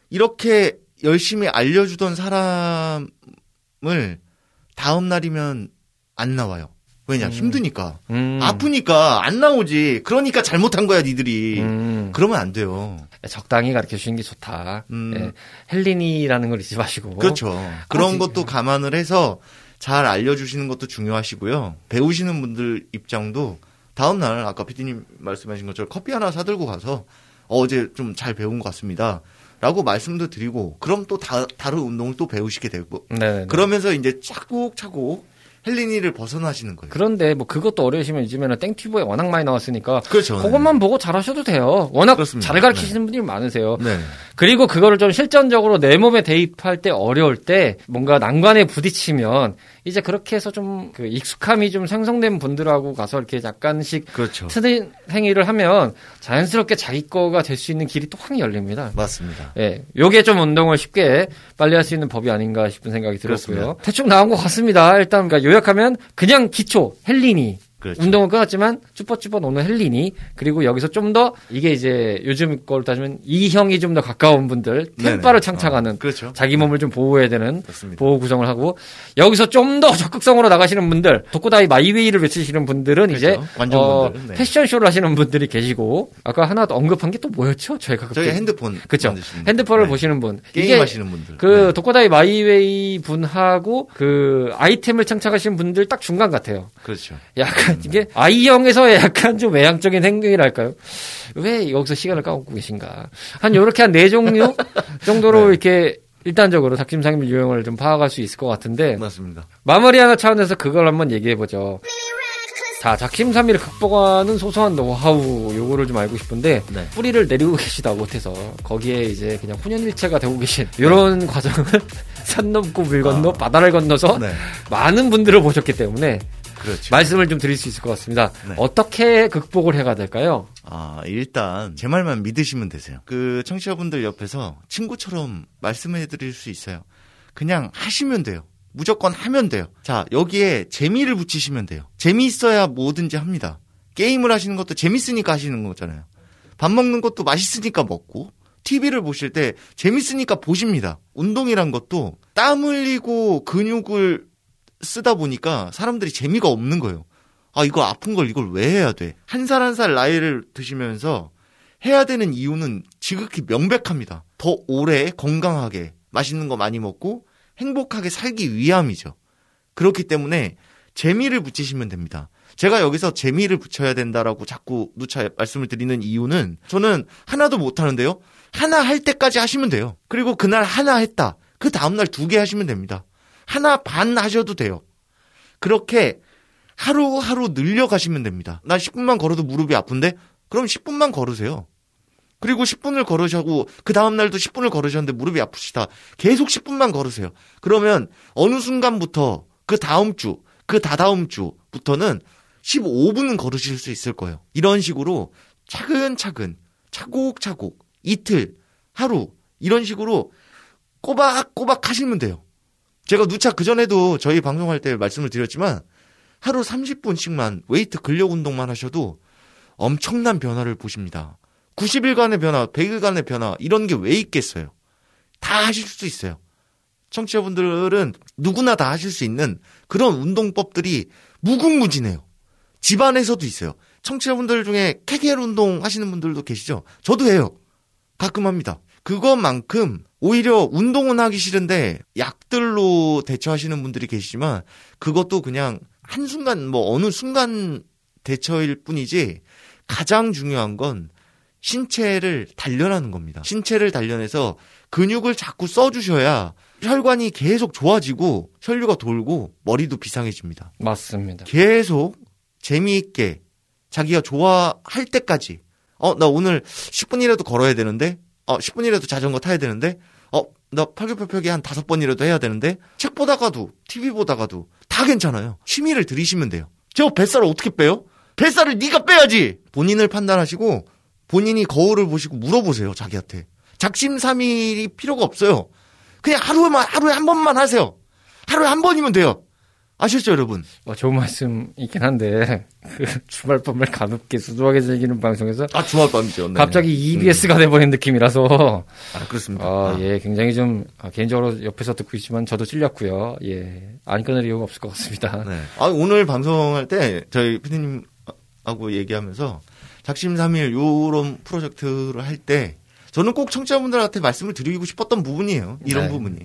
이렇게 열심히 알려주던 사람을 다음 날이면 안 나와요 왜냐 힘드니까 음. 아프니까 안 나오지 그러니까 잘못한 거야 니들이 음. 그러면 안 돼요 적당히 가르쳐 주시는 게 좋다. 음. 예, 헬린이라는 걸 잊지 마시고. 그렇죠 그런 아직- 것도 감안을 해서 잘 알려주시는 것도 중요하시고요 배우시는 분들 입장도 다음날 아까 피디님 말씀하신 것처럼 커피 하나 사들고 가서 어제 좀 잘 배운 것 같습니다. 라고 말씀도 드리고 그럼 또 다, 다른 운동을 또 배우시게 되고 네. 그러면서 이제 차곡차곡 헬리니를 벗어나시는 거예요. 그런데 뭐 그것도 어려우시면 요즘에는 땡튜브에 워낙 많이 나왔으니까 그렇죠. 그것만 보고 잘하셔도 돼요. 워낙 그렇습니다. 잘 가르치시는 분들이 많으세요. 네. 그리고 그거를 좀 실전적으로 내 몸에 대입할 때 어려울 때 뭔가 난관에 부딪히면 이제 그렇게 해서 좀 그 익숙함이 좀 생성된 분들하고 가서 이렇게 약간씩 그렇죠. 트는 행위를 하면 자연스럽게 자기 거가 될 수 있는 길이 또 확 열립니다. 맞습니다. 예, 요게 좀 운동을 쉽게 빨리 할 수 있는 법이 아닌가 싶은 생각이 들었고요. 그렇습니다. 대충 나온 것 같습니다. 일단 그러니까 요약하면 그냥 기초 헬리니 그렇죠. 운동은 끊었지만 쭈뼛쭈뼛 오는 헬리니 그리고 여기서 좀 더 이게 이제 요즘 걸로 따지면 이형이 좀 더 가까운 분들 템바를 네네. 창창하는 어, 그렇죠. 자기 몸을 좀 보호해야 되는 맞습니다. 보호 구성을 하고 여기서 좀 더 적극성으로 나가시는 분들 독고다이 my way를 외치시는 분들은 이제 그렇죠. 관종분들, 어, 네. 패션쇼를 하시는 분들이 계시고 아까 하나 더 언급한 게 또 뭐였죠? 저희가 저희 핸드폰 분. 핸드폰을 네. 보시는 분. 게임 하시는 분들. 그 네. 독고다이 my way 분하고 그 아이템을 창작하시는 분들 딱 중간 같아요. 그렇죠. 약간 이게 I형에서의 약간 좀 외향적인 행동이랄까요? 왜 여기서 시간을 까먹고 계신가? 한 요렇게 한 네 종류 정도로 네. 이렇게 일단적으로 닭심상임 유형을 좀 파악할 수 있을 것 같은데 맞습니다. 마무리 하나 차원에서 그걸 한번 얘기해 보죠. 자, 작심삼일을 극복하는 소소한 노하우 요거를 좀 알고 싶은데 네. 뿌리를 내리고 계시다 못해서 거기에 이제 그냥 혼연일체가 되고 계신 이런 과정을 산 넘고 물 건너 아. 바다를 건너서 네. 많은 분들을 보셨기 때문에 그렇죠. 말씀을 좀 드릴 수 있을 것 같습니다. 네. 어떻게 극복을 해가 될까요? 아, 일단 제 말만 믿으시면 되세요. 그 청취자분들 옆에서 친구처럼 말씀해 드릴 수 있어요. 그냥 하시면 돼요. 무조건 하면 돼요. 자, 여기에 재미를 붙이시면 돼요. 재미있어야 뭐든지 합니다. 게임을 하시는 것도 재밌으니까 하시는 거잖아요. 밥 먹는 것도 맛있으니까 먹고, TV를 보실 때 재밌으니까 보십니다. 운동이란 것도 땀 흘리고 근육을 쓰다 보니까 사람들이 재미가 없는 거예요. 아, 이거 아픈 걸 이걸 왜 해야 돼? 한살 한 살 나이를 드시면서 해야 되는 이유는 지극히 명백합니다. 더 오래 건강하게 맛있는 거 많이 먹고 행복하게 살기 위함이죠. 그렇기 때문에 재미를 붙이시면 됩니다. 제가 여기서 재미를 붙여야 된다라고 자꾸 누차 말씀을 드리는 이유는 저는 하나도 못 하는데요. 하나 할 때까지 하시면 돼요. 그리고 그날 하나 했다. 그 다음날 두 개 하시면 됩니다. 하나 반 하셔도 돼요. 그렇게 하루하루 늘려가시면 됩니다. 나 10분만 걸어도 무릎이 아픈데? 그럼 10분만 걸으세요. 그리고 10분을 걸으셔고 그 다음 날도 10분을 걸으셨는데 무릎이 아프시다. 계속 10분만 걸으세요. 그러면 어느 순간부터 그 다음 주, 그 다다음 주부터는 15분은 걸으실 수 있을 거예요. 이런 식으로 차근차근, 차곡차곡, 이틀, 하루, 이런 식으로 꼬박꼬박 하시면 돼요. 제가 누차 그전에도 저희 방송할 때 말씀을 드렸지만 하루 30분씩만 웨이트 근력 운동만 하셔도 엄청난 변화를 보십니다. 90일간의 변화, 100일간의 변화, 이런 게 왜 있겠어요? 다 하실 수 있어요. 청취자분들은 누구나 다 하실 수 있는 그런 운동법들이 무궁무진해요. 집안에서도 있어요. 청취자분들 중에 케겔 운동 하시는 분들도 계시죠? 저도 해요. 가끔 합니다. 그것만큼 오히려 운동은 하기 싫은데 약들로 대처하시는 분들이 계시지만 그것도 그냥 한순간 뭐 어느 순간 대처일 뿐이지 가장 중요한 건 신체를 단련하는 겁니다. 신체를 단련해서 근육을 자꾸 써주셔야 혈관이 계속 좋아지고 혈류가 돌고 머리도 비상해집니다. 맞습니다. 계속 재미있게 자기가 좋아할 때까지 어, 나 오늘 10분이라도 걸어야 되는데 어, 10분이라도 자전거 타야 되는데 어, 나 팔굽혀펴기 한 다섯 번이라도 해야 되는데 책 보다가도 TV 보다가도 다 괜찮아요. 취미를 들이시면 돼요. 저 뱃살을 어떻게 빼요? 뱃살을 네가 빼야지. 본인을 판단하시고 본인이 거울을 보시고 물어보세요, 자기한테. 작심삼일이 필요가 없어요. 그냥 하루에만, 하루에 한 번만 하세요. 하루에 한 번이면 돼요. 아셨죠, 여러분? 뭐 좋은 말씀이긴 한데 그 주말밤을 가볍게 수두하게 즐기는 방송에서 아, 주말밤이죠. 네. 갑자기 EBS가 돼버린 느낌이라서 아, 그렇습니다. 아, 아. 예, 굉장히 좀 아, 개인적으로 옆에서 듣고 있지만 저도 찔렸고요. 예, 안 끊을 이유가 없을 것 같습니다. 네. 아, 오늘 방송할 때 저희 피디님하고 얘기하면서 작심삼일 요런 프로젝트를 할 때 저는 꼭 청취자분들한테 말씀을 드리고 싶었던 부분이에요. 이런 네. 부분이.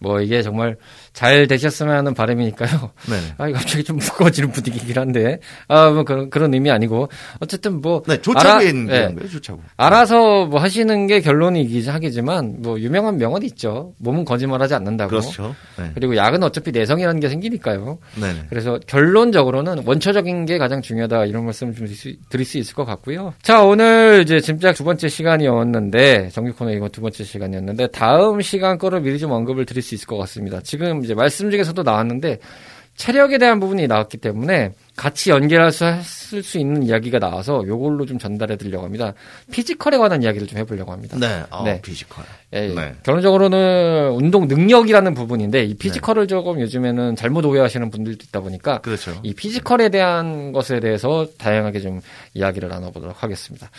뭐 이게 정말 잘 되셨으면 하는 바람이니까요. 네. 아, 갑자기 좀 무거워지는 분위기긴 한데, 아, 뭐 그런, 그런 의미 아니고, 어쨌든 뭐. 네, 알아- 있는 예. 거예요, 조차구. 알아서 뭐 하시는 게 결론이긴 하겠지만, 뭐 유명한 명언이 있죠. 몸은 거짓말 하지 않는다고. 그렇죠. 네. 그리고 약은 어차피 내성이라는 게 생기니까요. 네. 그래서 결론적으로는 원초적인 게 가장 중요하다 이런 말씀을 좀 드릴 수, 드릴 수 있을 것 같고요. 자 오늘 이제 짐작 두 번째 시간이었는데 정규 코너 이거 두 번째 시간이었는데 다음 시간 거를 미리 좀 언급을 드릴 수 있을 것 같습니다. 지금 이제 말씀 중에서도 나왔는데 체력에 대한 부분이 나왔기 때문에 같이 연결할 수, 했을 수 있는 이야기가 나와서 요걸로 좀 전달해 드리려고 합니다. physical에 관한 이야기를 좀 해보려고 합니다. 네. 아, 네. physical. 예, 네. 결론적으로는 운동 능력이라는 부분인데 이 physical을 조금 요즘에는 잘못 오해하시는 분들도 있다 보니까 그렇죠. 이 physical에 대한 것에 대해서 다양하게 좀 이야기를 나눠보도록 하겠습니다.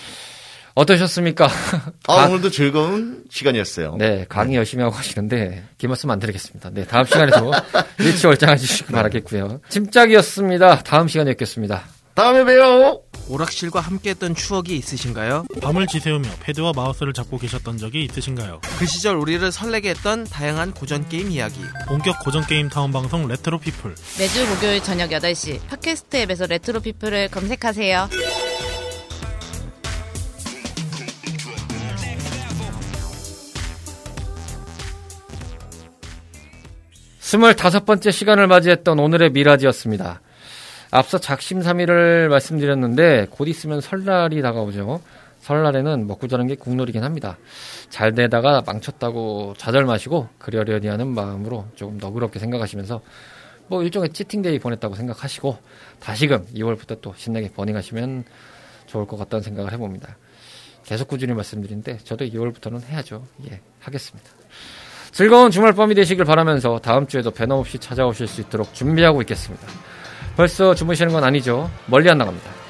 어떠셨습니까? 아, 가- 오늘도 즐거운 시간이었어요. 네, 강의 열심히 하고 가시는데 긴 말씀 안 드리겠습니다. 네, 다음 시간에도 일취월장해 주시기 바라겠고요. 침짝이었습니다. 다음 시간에 뵙겠습니다. 다음에 봬요. 오락실과 함께했던 추억이 있으신가요? 밤을 지새우며 패드와 마우스를 잡고 계셨던 적이 있으신가요? 그 시절 우리를 설레게 했던 다양한 고전 게임 이야기. 본격 고전 게임 타운 방송 레트로 피플. 매주 목요일 저녁 8시 팟캐스트 앱에서 레트로 피플을 검색하세요. 스물다섯 번째 시간을 맞이했던 오늘의 미라지였습니다. 앞서 작심삼일을 말씀드렸는데 곧 있으면 설날이 다가오죠. 설날에는 먹고 자는 게 국룰이긴 합니다. 잘 되다가 망쳤다고 좌절 마시고 그러려니 하는 마음으로 조금 너그럽게 생각하시면서 뭐 일종의 치팅데이 보냈다고 생각하시고 다시금 2월부터 또 신나게 버닝하시면 좋을 것 같다는 생각을 해봅니다. 계속 꾸준히 말씀드리는데 저도 2월부터는 해야죠. 예, 하겠습니다. 즐거운 주말 밤이 되시길 바라면서 다음 주에도 변함없이 찾아오실 수 있도록 준비하고 있겠습니다. 벌써 주무시는 건 아니죠? 멀리 안 나갑니다.